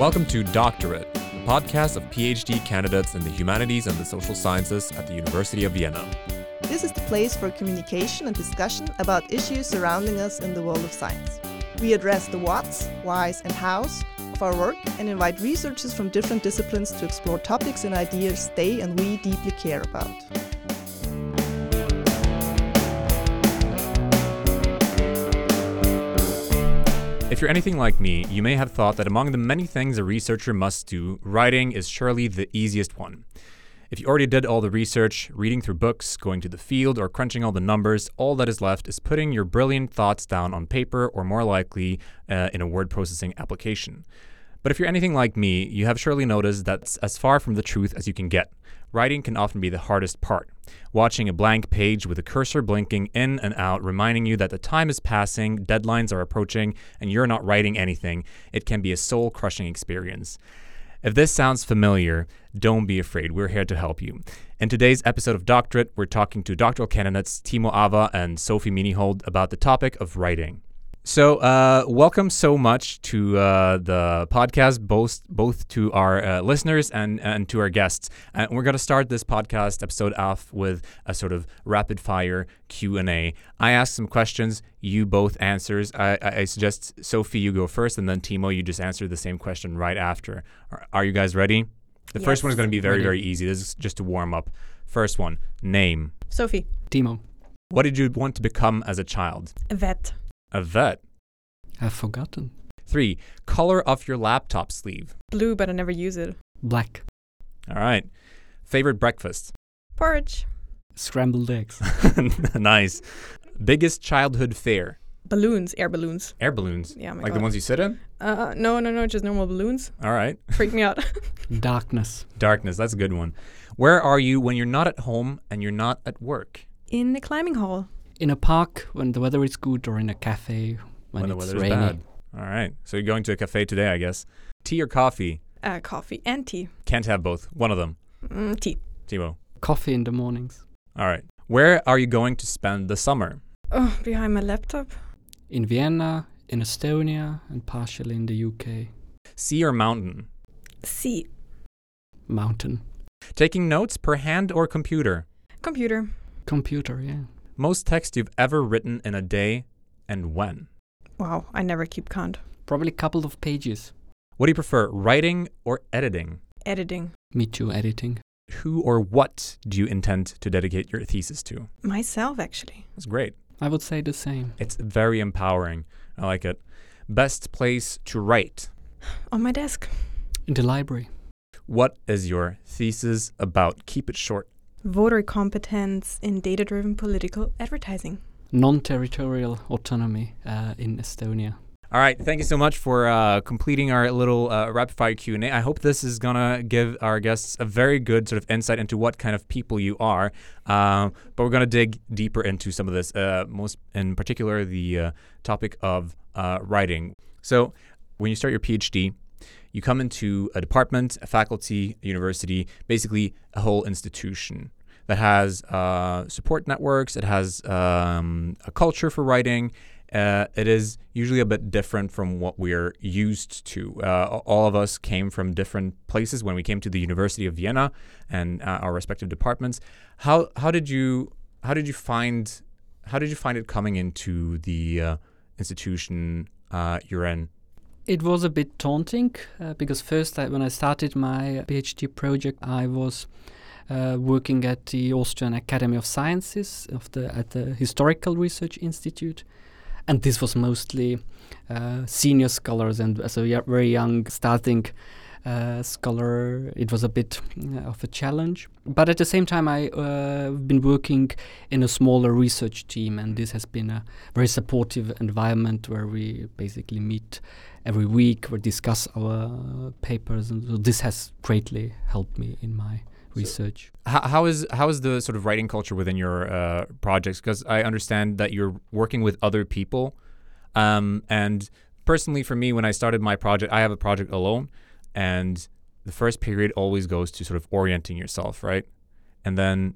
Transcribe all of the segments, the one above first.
Welcome to Doctor it, the podcast of PhD candidates in the humanities and the social sciences at the University of Vienna. This is the place for communication and discussion about issues surrounding us in the world of science. We address the what's, why's, and how's of our work and invite researchers from different disciplines to explore topics and ideas they and we deeply care about. If you're anything like me, you may have thought that among the many things a researcher must do, writing is surely the easiest one. If you already did all the research, reading through books, going to the field, or crunching all the numbers, all that is left is putting your brilliant thoughts down on paper or more likely uh, in a word processing application. But if you're anything like me, you have surely noticed that's as far from the truth as you can get. Writing can often be the hardest part. Watching a blank page with a cursor blinking in and out, reminding you that the time is passing, deadlines are approaching, and you're not writing anything, it can be a soul crushing experience. If this sounds familiar, don't be afraid. We're here to help you. In today's episode of Doctor it, we're talking to doctoral candidates Timo Aava and Sophie Minihold about the topic of writing. So, uh, welcome so much to uh, the podcast, both both to our uh, listeners and and to our guests. And we're going to start this podcast episode off with a sort of rapid fire Q and A. I ask some questions, you both answers. I, I suggest Sophie, you go first, and then Timo, you just answer the same question right after. Are, are you guys ready? The first one is going to be very Ready. very easy. This is just to warm up. First one, name. Sophie, Timo, What did you want to become as a child? a vet. A vet. I've forgotten. Three, color of your laptop sleeve. Blue, but I never use it. Black, All right. Favorite breakfast? Porridge. scrambled eggs, nice. Biggest childhood fear? Balloons, air balloons. Air balloons. Yeah, oh my like God. the ones you sit in? Uh, no, no, no, just normal balloons. All right. Freak me out. darkness, Darkness. That's a good one. Where are you when you're not at home and you're not at work? In the climbing hall. In a park when the weather is good, or in a cafe when, the it's weather's rainy. bad. All right. So you're going to a cafe today, I guess. Tea or coffee? Uh, coffee and tea. Can't have both. One of them. Mm, tea. Timo. Coffee in the mornings. All right. Where are you going to spend the summer? Oh, behind my laptop. In Vienna, in Estonia, and partially in the UK. Sea or mountain? Sea. Mountain, Taking notes per hand or computer? Computer. computer, yeah. Most text you've ever written in a day and when? Wow, I never keep count. Probably a couple of pages. What do you prefer, writing or editing? Editing. Me too, editing. Who or what do you intend to dedicate your thesis to? Myself, actually. That's great. I would say the same. It's very empowering. I like it. Best place to write. On my desk. In the library. What is your thesis about? Keep it short. Voter competence in data driven political advertising. Non-territorial autonomy uh, in Estonia. All right, thank you so much for uh, completing our little uh, rapid fire Q and A. I hope this is gonna give our guests a very good sort of insight into what kind of people you are. Um, but we're gonna dig deeper into some of this, uh, most in particular the uh, topic of uh, writing. So, when you start your PhD, you come into a department, a faculty, a university, basically a whole institution that has uh, support networks. It has um, a culture for writing. Uh, it is usually a bit different from what we're used to. Uh, all of us came from different places when we came to the University of Vienna and uh, our respective departments. How how did you how did you find how did you find it coming into the uh, institution uh, you're in? It was a bit daunting uh, because first, I, when I started my PhD project, I was uh, working at the Austrian Academy of Sciences of the at the Historical Research Institute, and this was mostly uh, senior scholars and as a very young starting uh, scholar, it was a bit uh, of a challenge. But at the same time, I uh, been working in a smaller research team, and this has been a very supportive environment where we basically meet every week, we discuss our papers, and so this has greatly helped me in my research. How, how is how is the sort of writing culture within your uh, projects? Because I understand that you're working with other people, um, and personally, for me, when I started my project, I have a project alone, and the first period always goes to sort of orienting yourself, right? And then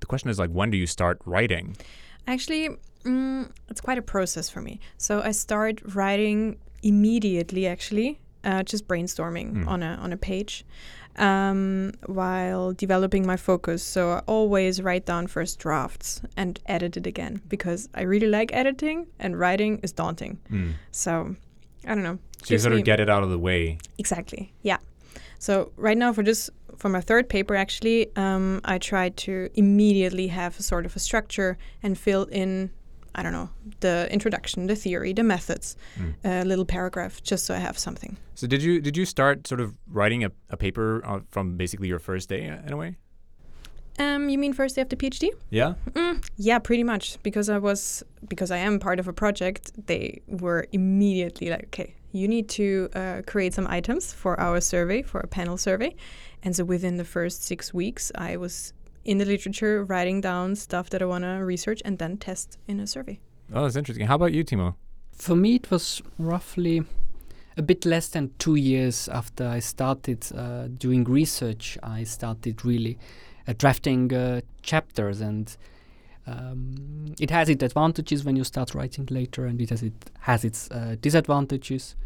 the question is like, when do you start writing? Actually, mm, it's quite a process for me. So I start writing immediately, actually, uh, just brainstorming Mm. on a on a page, um, while developing my focus. So I always write down first drafts and edit it again because I really like editing and writing is daunting. Mm. So I don't know. So you sort of get it out of the way. Exactly. Yeah. So right now, for just for my third paper, actually, um, I tried to immediately have a sort of a structure and fill in, I don't know, the introduction, the theory, the methods, Mm. a little paragraph, just so I have something. So did you did you start sort of writing a, a paper uh, from basically your first day uh, in a way? Um, you mean first day of the PhD? Yeah. Mm, yeah, pretty much. Because I was, because I am part of a project, they were immediately like, okay, you need to uh, create some items for our survey, for a panel survey. And so within the first six weeks, I was in the literature writing down stuff that I want to research and then test in a survey. Oh, that's interesting. How about you, Timo? For me, it was roughly a bit less than two years after I started uh, doing research. I started really uh, drafting uh, chapters, and um, it has its advantages when you start writing later, and it has it has its uh, disadvantages.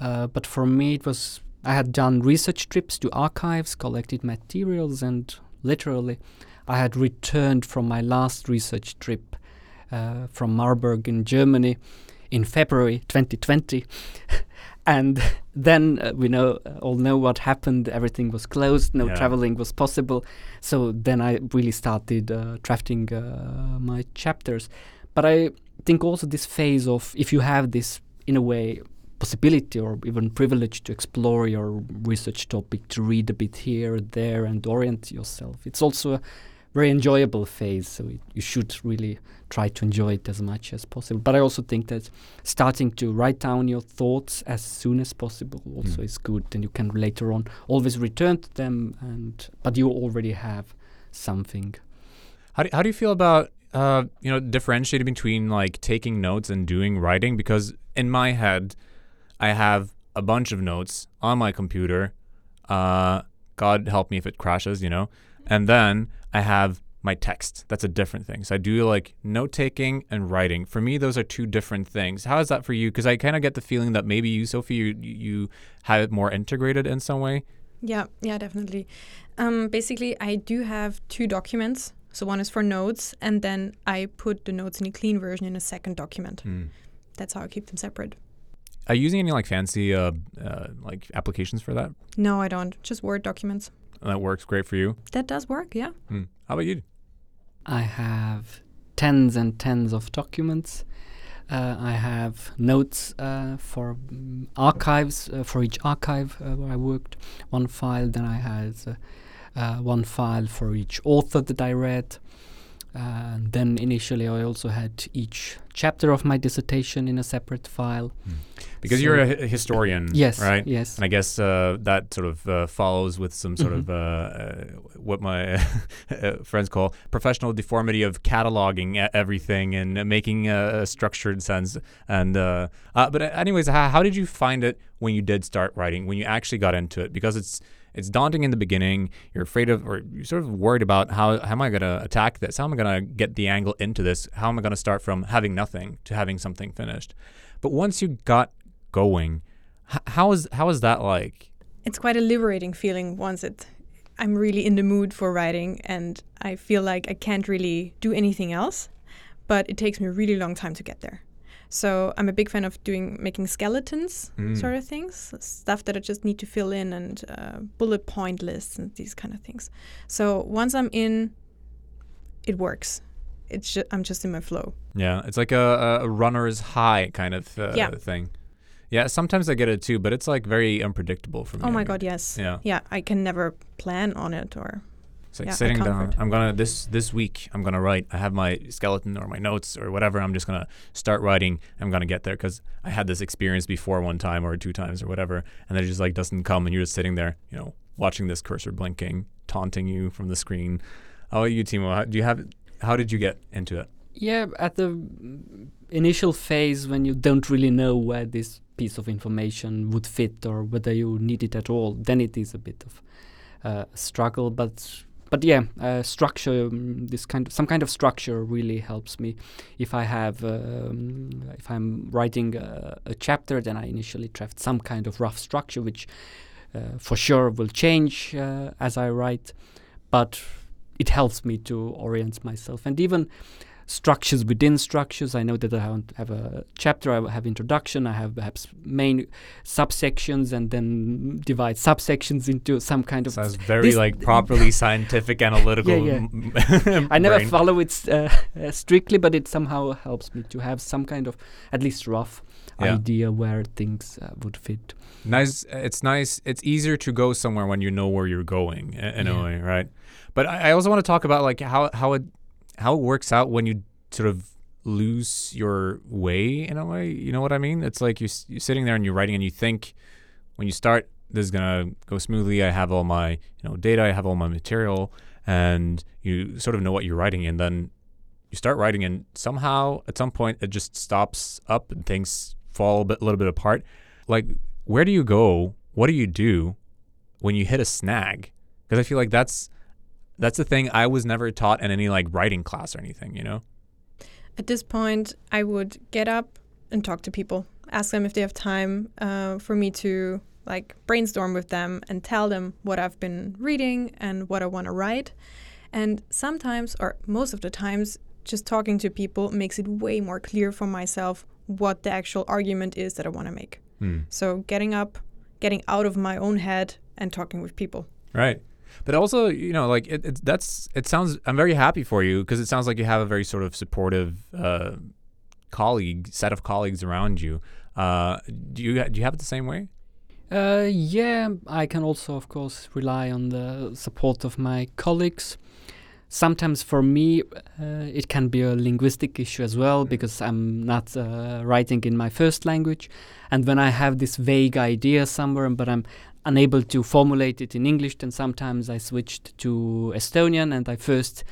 Uh, but for me, it was I had done research trips to archives, collected materials, and literally, I had returned from my last research trip uh, from Marburg in Germany in February 2020. and then uh, we know uh, all know what happened. Everything was closed. No Yeah. traveling was possible. So then I really started uh, drafting uh, my chapters. But I think also this phase of if you have this in a way possibility or even privilege to explore your research topic, to read a bit here, and there, and orient yourself. It's also a very enjoyable phase. So it, you should really try to enjoy it as much as possible. But I also think that starting to write down your thoughts as soon as possible also Mm. is good. And you can later on always return to them. And but you already have something. How do, how do you feel about uh, you know differentiating between like taking notes and doing writing? Because in my head, I have a bunch of notes on my computer. Uh, God help me if it crashes, you know. And then I have my text. That's a different thing. So I do like note taking and writing. For me, those are two different things. How is that for you? Because I kind of get the feeling that maybe you, Sophie, you you have it more integrated in some way. Yeah, yeah, definitely. Um, basically, I do have two documents. So one is for notes, and then I put the notes in a clean version in a second document. Hmm. That's how I keep them separate. Are you using any like fancy uh, uh, like applications for that? No, I don't. Just Word documents. That works great for you. That does work, yeah. Hmm. How about you? I have tens and tens of documents. Uh, I have notes uh, for mm, archives uh, for each archive uh, where I worked. One file. Then I had uh, uh, one file for each author that I read. And then initially, I also had each chapter of my dissertation in a separate file. Because So- you're a hi- historian, Yes, right? Yes. And I guess uh, that sort of uh, follows with some sort Mhm. of uh, what my uh, friends call professional deformity of cataloging everything and making a, a structured sense. And uh, uh, but anyways, how, how did you find it when you did start writing? When you actually got into it? Because it's it's daunting in the beginning. You're afraid of, or you're sort of worried about how, how am I going to attack this? How am I going to get the angle into this? How am I going to start from having nothing to having something finished? But once you got going, h- how is how is that like? It's quite a liberating feeling once it I'm really in the mood for writing and I feel like I can't really do anything else, but it takes me a really long time to get there. So I'm a big fan of doing making skeletons Mm. sort of things, stuff that I just need to fill in and uh, bullet point lists and these kind of things. So once I'm in, it works. It's ju- I'm just in my flow. Yeah, it's like a, a runner's high kind of uh, Yeah. thing. Yeah, sometimes I get it too, but it's like very unpredictable for me. Oh my god, yes. Yeah, Yeah, I can never plan on it or it's like Yeah, sitting down. I'm gonna this this week. I'm gonna write. I have my skeleton or my notes or whatever. I'm just gonna start writing. I'm gonna get there because I had this experience before one time or two times or whatever, and then it just like doesn't come, and you're just sitting there, you know, watching this cursor blinking, taunting you from the screen. How about you, Timo? How, do you have? How did you get into it? Yeah, at the initial phase when you don't really know where this piece of information would fit or whether you need it at all, then it is a bit of uh, a struggle. But but yeah, uh, structure. Um, this kind of some kind of structure really helps me. If I have, um, if I'm writing a, a, chapter, then I initially draft some kind of rough structure, which uh, for sure will change uh, as I write, but it helps me to orient myself and even structures within structures. I know that I have a chapter, I have introduction, I have perhaps main subsections, and then divide subsections into some kind of. Sounds very like properly scientific, analytical. Yeah, yeah. I never follow it uh, uh, strictly, but it somehow helps me to have some kind of at least rough yeah. idea where things uh, would fit. Nice. It's nice. It's easier to go somewhere when you know where you're going in a way, right? But I, I also want to talk about like how how it how it works out when you sort of lose your way in a way. You know what I mean? It's like you're, you're sitting there and you're writing and you think when you start, this is gonna go smoothly. I have all my you know data, I have all my material, and you sort of know what you're writing, and then you start writing, and somehow at some point it just stops up and things fall a bit, little bit apart. Like, where do you go? What do you do when you hit a snag? Because I feel like that's that's the thing I was never taught in any like writing class or anything, you know? At this point, I would get up and talk to people, ask them if they have time uh, for me to like brainstorm with them and tell them what I've been reading and what I want to write. And sometimes, or most of the times, just talking to people makes it way more clear for myself what the actual argument is that I want to make. Hmm. So getting up, getting out of my own head and talking with people. Right. But also, you know, like it, it that's it sounds. I'm very happy for you because it sounds like you have a very sort of supportive uh, colleague set of colleagues around you. Uh, do you do you have it the same way? Uh, yeah, I can also, of course, rely on the support of my colleagues. Sometimes for me, uh, it can be a linguistic issue as well mm. because I'm not uh, writing in my first language. And when I have this vague idea somewhere, but I'm unable to formulate it in English, then sometimes I switched to Estonian and I first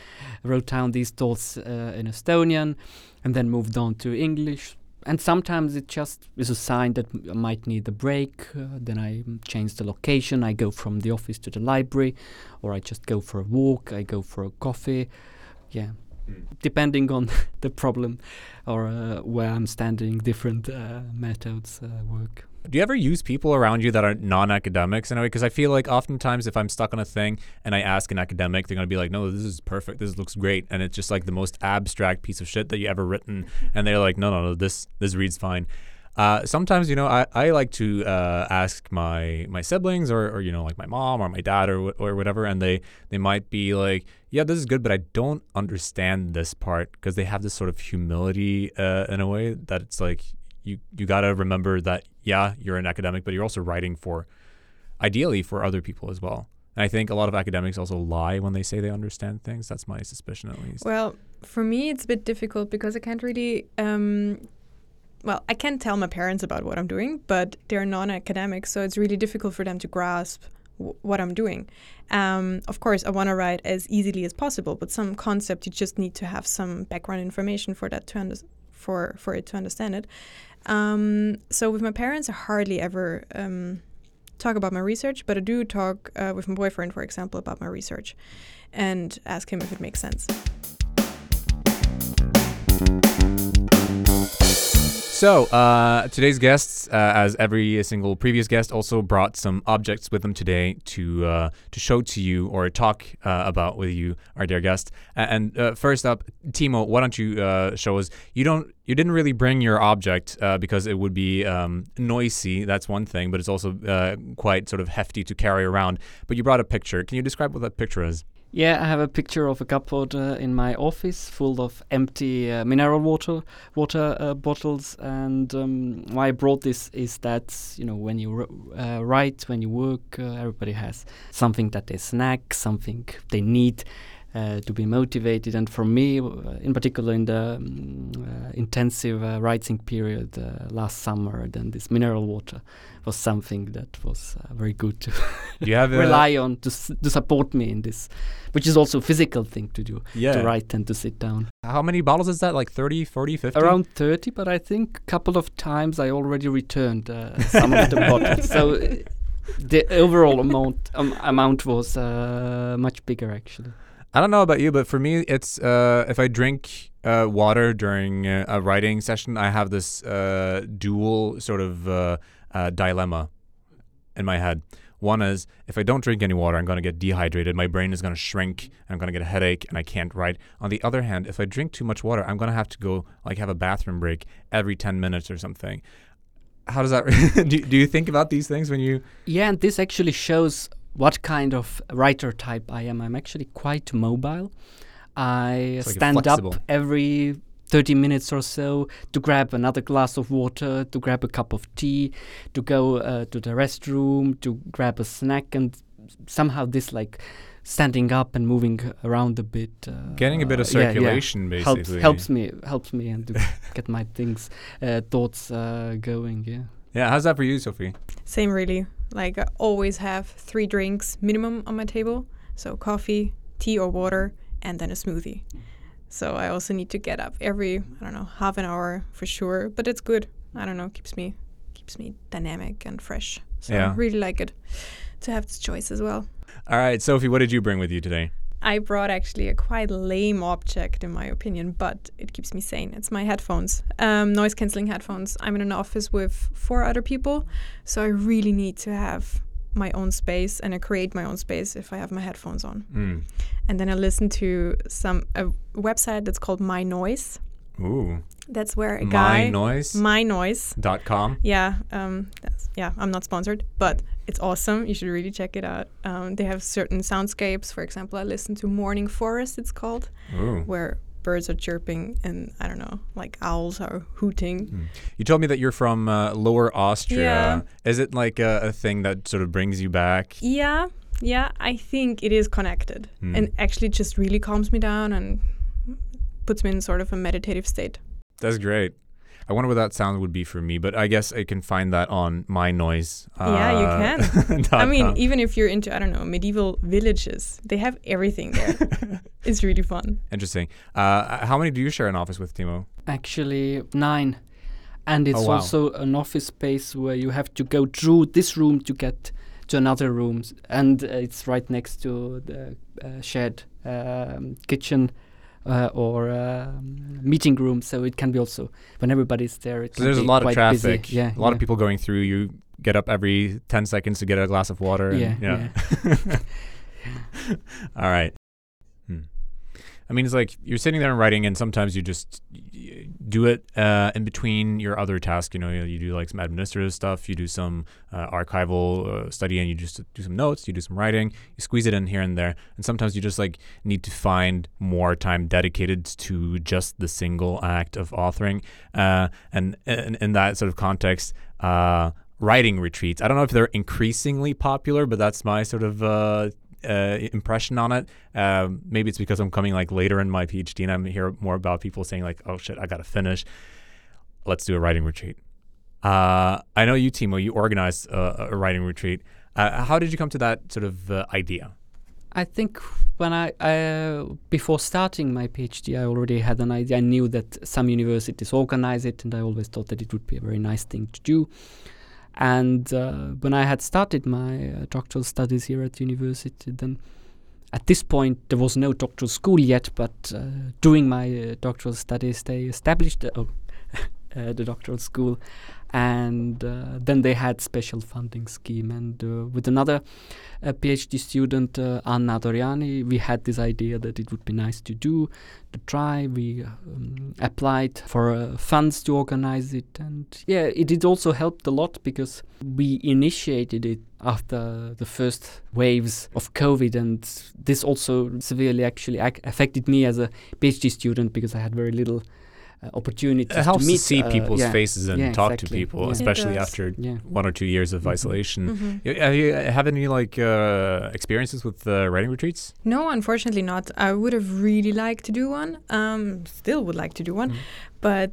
wrote down these thoughts uh, in Estonian and then moved on to English. And sometimes it just is a sign that I might need a break. Uh, then I change the location. I go from the office to the library, or I just go for a walk. I go for a coffee. Yeah, mm. depending on the problem or uh, where I'm standing, different uh, methods uh, work. Do you ever use people around you that are non-academics in a way? Because I feel like oftentimes if I'm stuck on a thing and I ask an academic, they're gonna be like, "No, this is perfect. This looks great," and it's just like the most abstract piece of shit that you ever written, and they're like, "No, no, no, this this reads fine." Uh, sometimes you know I, I like to uh, ask my my siblings or, or you know like my mom or my dad or or whatever and they they might be like yeah this is good but I don't understand this part because they have this sort of humility uh, in a way that it's like you you got to remember that yeah, you're an academic, but you're also writing for ideally for other people as well. And I think a lot of academics also lie when they say they understand things. That's my suspicion, at least. Well, for me, it's a bit difficult because I can't really. Um, well, I can't tell my parents about what I'm doing, but they're non-academics, so it's really difficult for them to grasp what I'm doing. Um, of course, I want to write as easily as possible, but some concept you just need to have some background information for that to under- for for it to understand it. Um, so with my parents, I hardly ever um, talk about my research, but I do talk uh, with my boyfriend, for example, about my research and ask him if it makes sense. So, uh, today's guests, uh, as every single previous guest, also brought some objects with them today to uh, to show to you or talk uh, about with you, our dear guest. And uh, first up, Timo, why don't you uh, show us? You don't, you didn't really bring your object because it would be um, noisy. That's one thing, but it's also quite sort of hefty to carry around. But you brought a picture. Can you describe what that picture is? Yeah, I have a picture of a cupboard uh, in my office full of empty uh, mineral water water uh, bottles. And um, why I brought this is that you know when you uh, write, when you work, uh, everybody has something that they snack, something they need. Uh, to be motivated. And for me, in particular, in the um, intensive writing period last summer, then this mineral water was something that was very good to rely on to, s- to support me in this, which is also a physical thing to do, yeah. to write and to sit down. How many bottles is that? Like 30, 40, 50? Around 30, but I think a couple of times I already returned uh, some of the bottles. So the overall amount um, amount was uh, much bigger actually. I don't know about you, but for me, it's uh, if I drink uh, water during uh, a writing session, I have this uh, dual sort of uh, dilemma in my head. One is if I don't drink any water, I'm going to get dehydrated. My brain is going to shrink, and I'm going to get a headache, and I can't write. On the other hand, if I drink too much water, I'm going to have to go like have a bathroom break every 10 minutes or something. How does that? do, do you think about these things when you? Yeah, and this actually shows what kind of writer type I am. I'm actually quite mobile. I like stand up every 30 minutes or so to grab another glass of water, to grab a cup of tea, to go uh, to the restroom, to grab a snack, and somehow this like standing up and moving around a bit. Uh, Getting a bit of yeah, yeah, circulation, helps basically. helps me helps me and to get my things uh, thoughts uh, going. Yeah. Yeah, how's that for you, Sophie? Same, really. Like, I always have three drinks minimum on my table. So, coffee, tea or water, and then a smoothie. So, I also need to get up every, I don't know, half an hour for sure. But it's good. I don't know, keeps me keeps me dynamic and fresh. So, Yeah. I really like it to have this choice as well. All right, Sophie, what did you bring with you today? I brought actually a quite lame object, in my opinion, but it keeps me sane. It's my headphones, um, noise canceling headphones. I'm in an office with four other people, so I really need to have my own space, and I create my own space if I have my headphones on. Mm. And then I listen to some a website that's called myNoise. Ooh, That's where a guy mynoise.com. myNoise. dot com. Yeah, um, that's, yeah. I'm not sponsored, but it's awesome. You should really check it out. Um, they have certain soundscapes. For example, I listen to Morning Forest. It's called Ooh. where birds are chirping and I don't know, like owls are hooting. Mm. You told me that you're from uh, Lower Austria. Yeah. Is it like a, a thing that sort of brings you back? Yeah, yeah. I think it is connected, Mm. and actually just really calms me down and puts me in sort of a meditative state. That's great. I wonder what that sound would be for me, but I guess I can find that on myNoise. Yeah, you can. I mean, even if you're into I don't know medieval villages, they have everything there. it's really fun. Interesting. Uh, how many do you share an office with, Timo? Actually, nine. And it's Oh, wow. also an office space where you have to go through this room to get to another room. And uh, it's right next to the uh, shared um, kitchen uh, or um, meeting room. So it can be also, when everybody's there, So there's a lot of busy. traffic. Yeah, a lot yeah. of people going through. You get up every 10 seconds to get a glass of water. and- Yeah, yeah. All right. I mean, it's like you're sitting there and writing, and sometimes you just do it uh, in between your other tasks. You know, you, do like some administrative stuff, you do some uh, archival uh, study, and you just do some notes, you do some writing, you squeeze it in here and there. And sometimes you just like need to find more time dedicated to just the single act of authoring. Uh, and in, in that sort of context, uh, writing retreats. I don't know if they're increasingly popular, but that's my sort of uh, uh, impression on it. Um, maybe it's because I'm coming like later in my PhD and I'm hear more about people saying like, "Oh shit, I gotta finish. Let's do a writing retreat." Uh, I know you, Timo. You organized a, a writing retreat. Uh, how did you come to that sort of uh, idea? I think when I, uh, before starting my PhD, I already had an idea. I knew that some universities organize it, and I always thought that it would be a very nice thing to do. And uh, when I had started my uh, doctoral studies here at university, then at this point there was no doctoral school yet. But uh, during my uh, doctoral studies, they established oh, uh, the doctoral school, and uh, then they had special funding scheme. And uh, with another a PhD student, uh, Anna Doriani, we had this idea that it would be nice to do, to try. We um, applied for uh, funds to organize it, and yeah, it did also helped a lot because we initiated it after the first waves of COVID, and this also severely actually ac- affected me as a PhD student because I had very little. Uh, opportunities It helps to to meet see uh, people's yeah, faces and yeah, talk to people, yeah. Especially after yeah. one or two years of Mhm. isolation. Mhm. Y- Have you have any like uh, experiences with uh, writing retreats? No, unfortunately not. I would have really liked to do one. Um, still would like to do one, Mm. but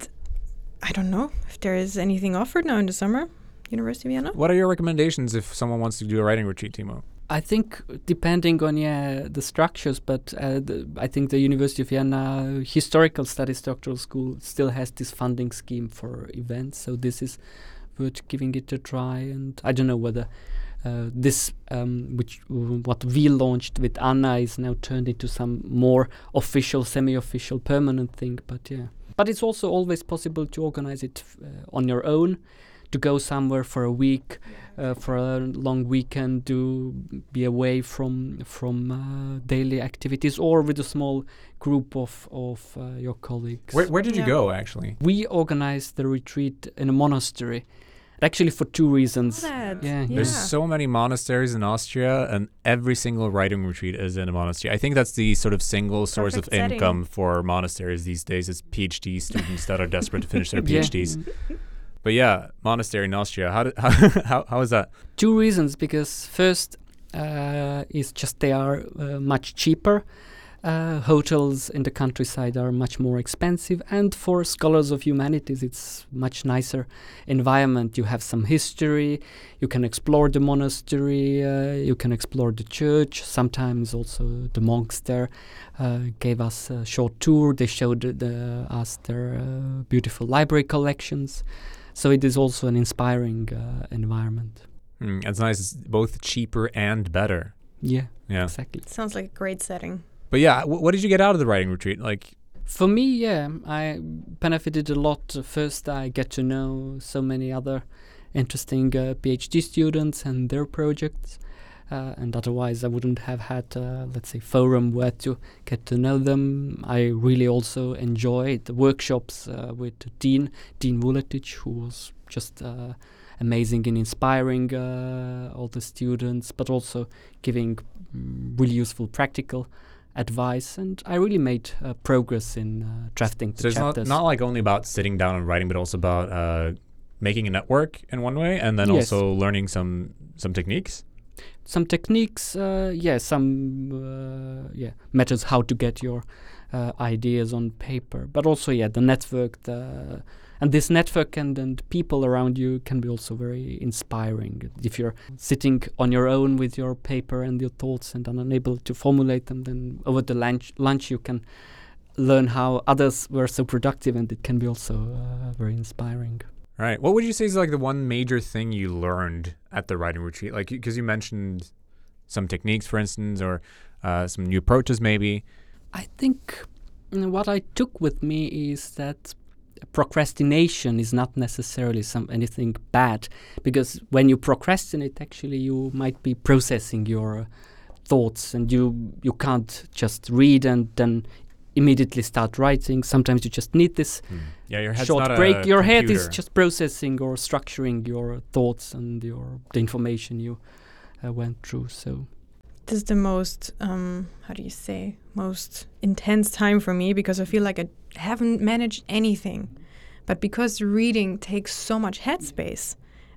I don't know if there is anything offered now in the summer. University of Vienna. What are your recommendations if someone wants to do a writing retreat, Timo? I think depending on yeah the structures, but uh, the, I think the University of Vienna Historical Studies Doctoral School still has this funding scheme for events, so this is worth giving it a try. And I don't know whether uh, this, um, which what we launched with Anna, is now turned into some more official, semi-official, permanent thing. But yeah, but it's also always possible to organize it uh, on your own, to go somewhere for a week, uh, for a long weekend, to be away from from uh, daily activities, or with a small group of of uh, your colleagues. Where, where did you go actually? We organized the retreat in a monastery, actually for two reasons. That. Yeah, yeah. There's so many monasteries in Austria, and every single writing retreat is in a monastery. I think that's the sort of single source of Perfect setting. income for monasteries these days is PhD students that are desperate to finish their Yeah. But yeah, monastery in Austria. How did, how, how how is that? Two reasons because first uh, is just they are uh, much cheaper. Uh, hotels in the countryside are much more expensive, and for scholars of humanities, it's much nicer environment. You have some history, you can explore the monastery, uh, you can explore the church. Sometimes also the monks there uh, gave us a short tour. They showed the, us their uh, beautiful library collections. So it is also an inspiring uh, environment. Hmm, it's nice. It's both cheaper and better. Yeah, Yeah. exactly. Sounds like a great setting. But yeah, w- what did you get out of the writing retreat? Like, For me, yeah, I benefited a lot. First, I get to know so many other interesting uh, PhD students and their projects. Uh, and otherwise, I wouldn't have had, uh, let's say, forum where to get to know them. I really also enjoyed the workshops uh, with Dean Dean Vuletic, who was just uh, amazing and inspiring uh, all the students, but also giving really useful practical advice. And I really made uh, progress in uh, drafting the so it's not, not like only about sitting down and writing, but also about uh, making a network in one way, and then Yes. also learning some some techniques. Some techniques, uh, yeah, some uh, yeah methods how to get your uh, ideas on paper, but also yeah the network, the and this network and and people around you can be also very inspiring. If you're sitting on your own with your paper and your thoughts and unable to formulate them, then over the lunch lunch you can learn how others were so productive, and it can be also uh, very inspiring. Right. What would you say is like the one major thing you learned at the writing retreat? Like, because you mentioned some techniques, for instance, or uh, some new approaches, maybe. I think what I took with me is that procrastination is not necessarily some anything bad because when you procrastinate actually you might be processing your uh, thoughts and you you can't just read and then immediately start writing sometimes you just need this Yeah, your head's short not break a your head is just processing or structuring your thoughts and your the information you uh, went through so This is the most, um, how do you say, most intense time for me because I feel like I haven't managed anything. But because reading takes so much headspace,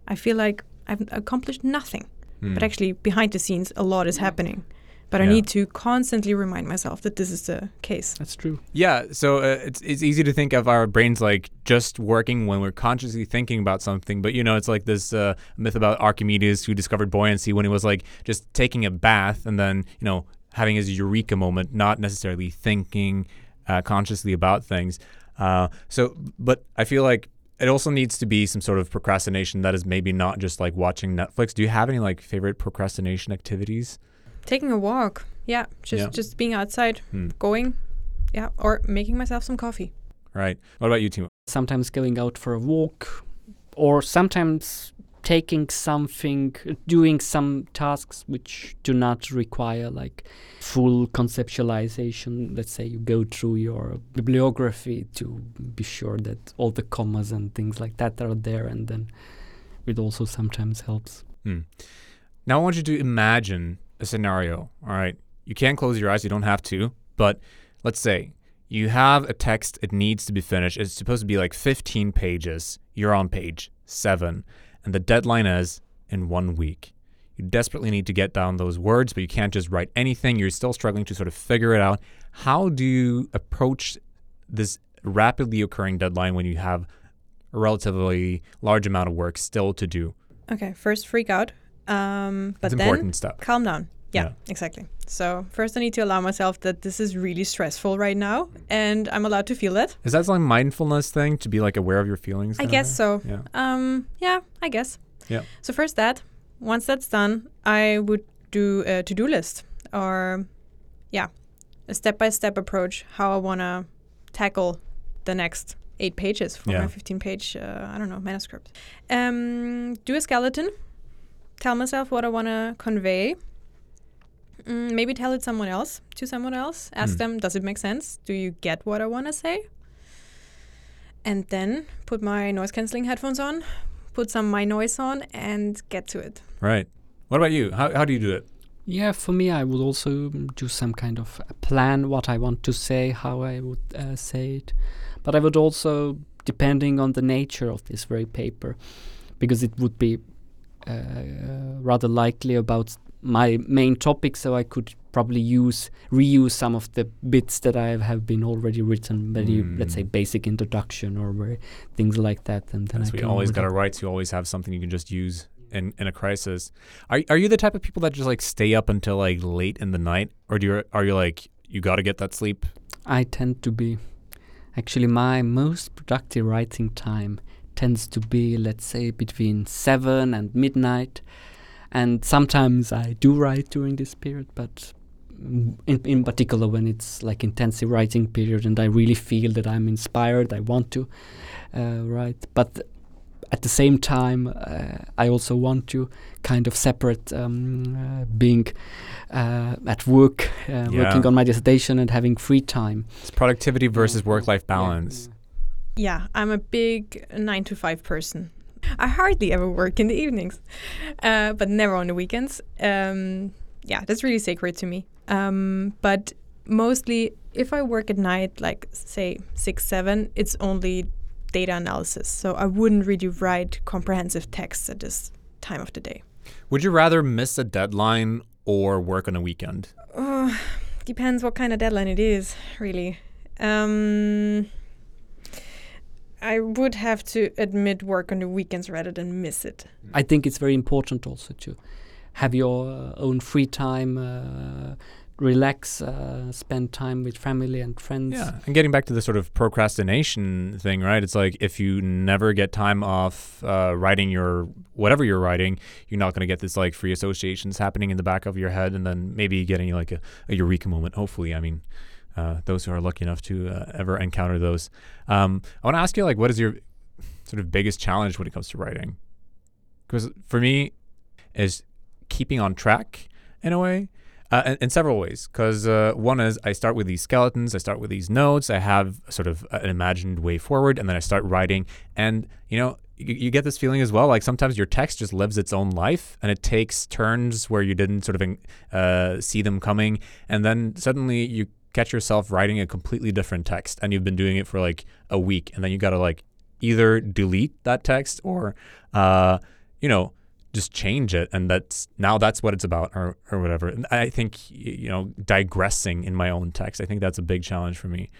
I feel like I've accomplished nothing. Hmm. But actually, behind the scenes, a lot is happening. But I need to constantly remind myself that this is the case. that's true Yeah, so uh, it's it's easy to think of our brains like just working when we're consciously thinking about something, but you know, it's like this uh, myth about Archimedes who discovered buoyancy when he was like just taking a bath and then you know having his eureka moment, not necessarily thinking uh, consciously about things. Uh, so, but I feel like it also needs to be some sort of procrastination that is maybe not just like watching Netflix. Do you have any like favorite procrastination activities? Taking a walk, yeah, just Yeah. just being outside, Hmm. going, yeah, or making myself some coffee. Right. What about you, Timo? sometimes going out for a walk or sometimes taking something doing some tasks which do not require like full conceptualization let's say you go through your bibliography to be sure that all the commas and things like that are there and then it also sometimes helps Hmm. Now I want you to imagine a scenario. All right. You can't close your eyes, you don't have to, but let's say you have a text, it needs to be finished. It's supposed to be like 15 pages. You're on page seven, and the deadline is in one week. You desperately need to get down those words, but you can't just write anything. You're still struggling to sort of figure it out. How do you approach this rapidly occurring deadline when you have a relatively large amount of work still to do? Okay, first freak out, um, but It's then important stuff. calm down. Yeah, Yeah. exactly. So first, I need to allow myself that this is really stressful right now, and I'm allowed to feel that. Is that some mindfulness thing to be like aware of your feelings? I guess so. Yeah. Um, yeah, I guess. Yeah. So first that, once that's done, I would do a to do list or, yeah, a step by step approach how I want to tackle the next eight pages for Yeah. my 15 page, uh, I don't know, manuscript. Um, do a skeleton, tell myself what I want to convey. Mm, maybe tell it someone else to someone else. Ask Hmm. them, does it make sense? Do you get what I want to say? And then put myNoise canceling headphones on, put some my noise on, and get to it. Right. What about you? How, how do you do it? Yeah, for me, I would also mm, do some kind of plan what I want to say, how I would uh, say it. But I would also, depending on the nature of this very paper, because it would be rather likely about my main topic, so I could probably use reuse some of the bits that I have been already written, very let's say Mm. basic introduction or things like that, and then I Yes, we always got to write, so you always have something you can just use in, in a crisis. Are are you the type of people that just like stay up until like late in the night, or do you are you like you got to get that sleep? I tend to be. Actually, my most productive writing time tends to be, let's say, between 7 and midnight. And sometimes I do write during this period, but in, in particular when it's like intensive writing period and I really feel that I'm inspired, I want to uh, write. But at the same time, uh, I also want to kind of separate um, uh, being uh, at work, uh, Yeah. working on my dissertation, and having free time. It's productivity versus work life balance. Yeah, I'm a big nine to five person. I hardly ever work in the evenings, uh, but never on the weekends. Um, yeah, that's really sacred to me. Um, but mostly, if I work at night, like say six, seven, it's only data analysis. So I wouldn't really write comprehensive texts at this time of the day. Would you rather miss a deadline or work on a weekend? Oh, depends what kind of deadline it is, really. Um, I would have to admit work on the weekends rather than miss it. I think it's very important also to have your uh, own free time, uh, relax, uh, spend time with family and friends. Yeah, and getting back to the sort of procrastination thing, right? It's like if you never get time off uh, writing your whatever you're writing, you're not going to get this like free associations happening in the back of your head, and then maybe getting like a, a eureka moment. Hopefully, I mean, uh, those who are lucky enough to uh, ever encounter those. Um, I want to ask you, like, what is your sort of biggest challenge when it comes to writing? Because for me, is keeping on track in a way. Uh, in, in several ways, because uh, one is I start with these skeletons, I start with these notes, I have sort of an imagined way forward, and then I start writing. And you know, you, you get this feeling as well, like sometimes your text just lives its own life, and it takes turns where you didn't sort of uh, see them coming, and then suddenly you catch yourself writing a completely different text, and you've been doing it for like a week, and then you got to like either delete that text or, uh, you know just change it and that's now that's what it's about or, or whatever and i think you know digressing in my own text i think that's a big challenge for me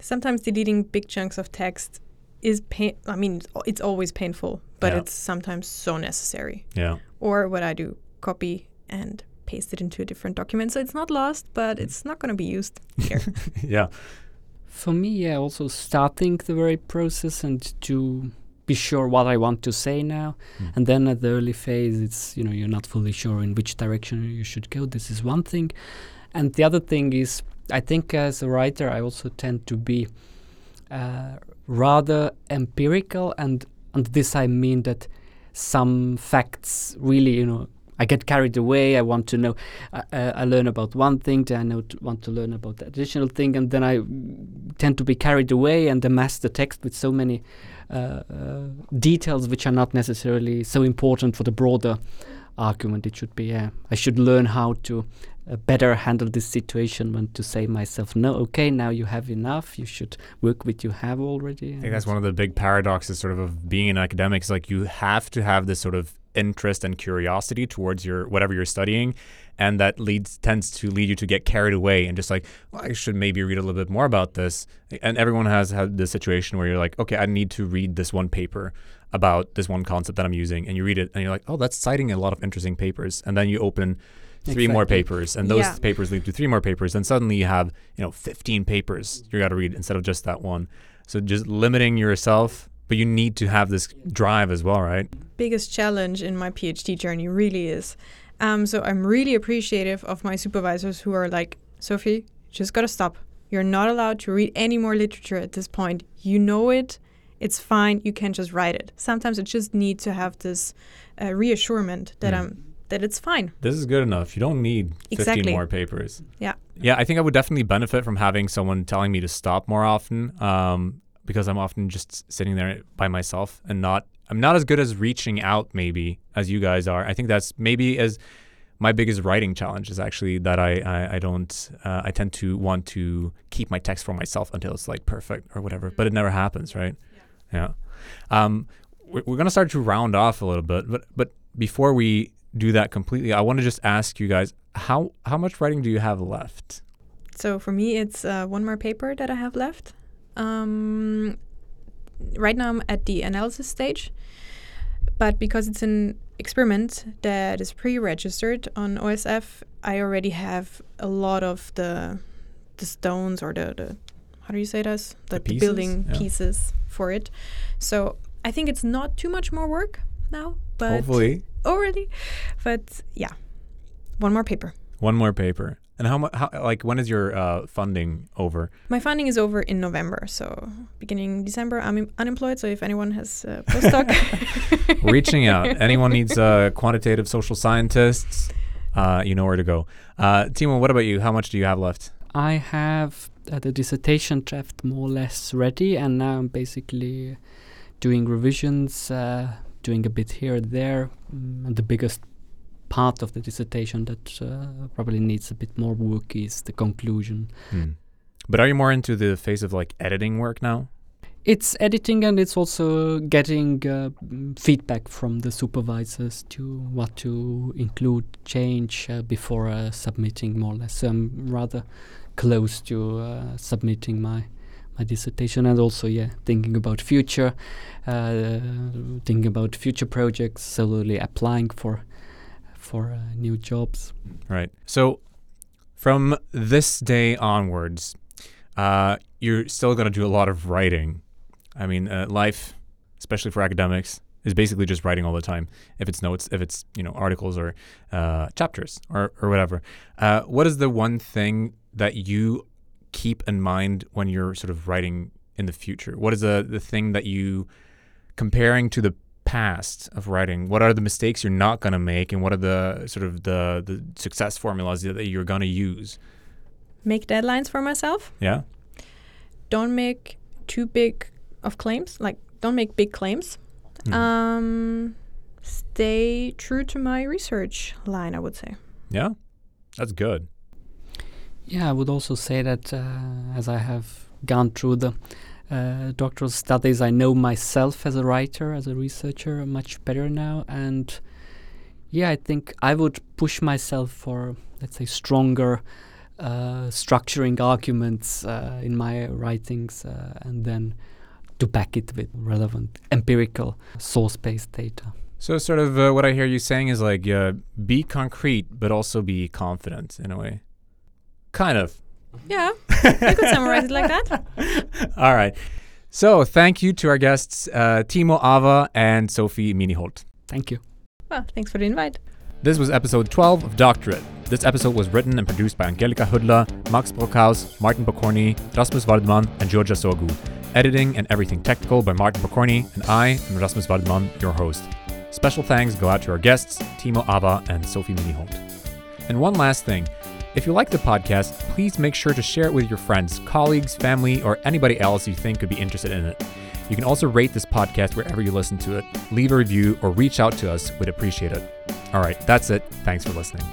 Sometimes deleting big chunks of text is pain. I mean, it's always painful, but Yeah. it's sometimes so necessary. yeah Or what I do, copy and paste it into a different document, so it's not lost, but it's not going to be used here. yeah For me, yeah, also starting the very process and to be sure what I want to say now. Mm. And then at the early phase, it's, you know, you're not fully sure in which direction you should go. This is one thing. And the other thing is, I think as a writer, I also tend to be uh, rather empirical. And, and this I mean that some facts really, you know, I get carried away. I want to know. I, uh, I learn about one thing, then I want to learn about the additional thing, and then I tend to be carried away and amass the text with so many uh, uh, details which are not necessarily so important for the broader argument. It should be. Yeah, I should learn how to uh, better handle this situation when to say myself, no, okay, now you have enough. You should work with you have already. i think that's one of the big paradoxes sort of of being an academic is like you have to have this sort of interest and curiosity towards your whatever you're studying and that leads tends to lead you to get carried away and just like well, i should maybe read a little bit more about this. And everyone has had this situation where you're like okay i need to read this one paper about this one concept that i'm using and you read it and you're like oh that's citing a lot of interesting papers. And then you open three more papers and those Yeah. papers lead to three more papers and suddenly you have you know 15 papers you got to read instead of just that one. So just limiting yourself but you need to have this drive as well, right? biggest challenge in my PhD journey really is. Um, so I'm really appreciative of my supervisors who are like, Sophie, just gotta stop. You're not allowed to read any more literature at this point. You know it. It's fine. You can just write it. Sometimes I just need to have this uh, reassurance that Mm. I'm that it's fine. This is good enough. You don't need 15 Exactly. more papers. Yeah. Yeah, I think I would definitely benefit from having someone telling me to stop more often um, because I'm often just sitting there by myself and not, I'm not as good as reaching out maybe as you guys are. I think that's maybe as my biggest writing challenge is actually that I, I, I don't, uh, I tend to want to keep my text for myself until it's like perfect or whatever, but it never happens, right? Yeah. Um, we're, we're going to start to round off a little bit, but, but before we do that completely, I want to just ask you guys how how much writing do you have left? So for me, it's uh, one more paper that I have left. Um, right now, I'm at the analysis stage, but because it's an experiment that is pre-registered on OSF, I already have a lot of the the stones or the, the how do you say this The the, the building Yeah. pieces for it. So I think it's not too much more work now, but Hopefully, already, but yeah, one more paper. one more paper. And how much? How, like when is your uh, funding over? My funding is over in November, so beginning December, I'm im- unemployed. So if anyone has a postdoc, Reaching out. Anyone needs uh, quantitative social scientists? Uh, you know where to go. Uh, Timo, what about you? How much do you have left? I have uh, the dissertation draft more or less ready, and now I'm basically doing revisions, uh, doing a bit here and there. Mm, and the biggest part of the dissertation that uh, probably needs a bit more work is the conclusion. Hmm. But are you more into the phase of like editing work now? It's editing and it's also getting uh, mm, feedback from the supervisors to what to include, change uh, before uh, submitting more or less. So I'm rather close to uh, submitting my my dissertation and also yeah thinking about future uh, thinking about future projects slowly applying for for uh, new jobs Right. So from this day onwards, uh, you're still going to do a lot of writing. I mean, uh, life, especially for academics, is basically just writing all the time. If it's notes, if it's you know articles or uh, chapters or or whatever. Uh, what is the one thing that you keep in mind when you're sort of writing in the future? What is the the thing that you comparing to the past of writing what are the mistakes you're not going to make and what are the sort of the the success formulas that you're going to use make deadlines for myself. yeah Don't make too big of claims. Like don't make big claims. Mhm. Um, stay true to my research line. I would say. yeah that's good Yeah, I would also say that uh, as I have gone through the uh, doctoral studies, I know myself as a writer, as a researcher, much better now. And yeah, I think I would push myself for, let's say, stronger uh, structuring arguments uh, in my writings uh, and then to back it with relevant empirical source based data. so sort of uh, what i hear you saying is like uh, be concrete but also be confident in a way kind of Yeah, you could summarize it like that. all right so thank you to our guests uh, Timo Aava and Sophie Minihold Thank you. Well, thanks for the invite. This was episode 12 of Doctor it. This episode was written and produced by Angelika Hudler, Max Brockhaus, Martin Pokorny, Rasmus Wardemann, and Giorgia Zogu. Editing and everything technical by Martin Pokorny, and I am Rasmus Wardemann, your host. Special thanks go out to our guests, Timo Aava and Sophie Minihold. And one last thing. If you like the podcast, please make sure to share it with your friends, colleagues, family, or anybody else you think could be interested in it. You can also rate this podcast wherever you listen to it, leave a review, or reach out to us. We'd appreciate it. All right, that's it. Thanks for listening.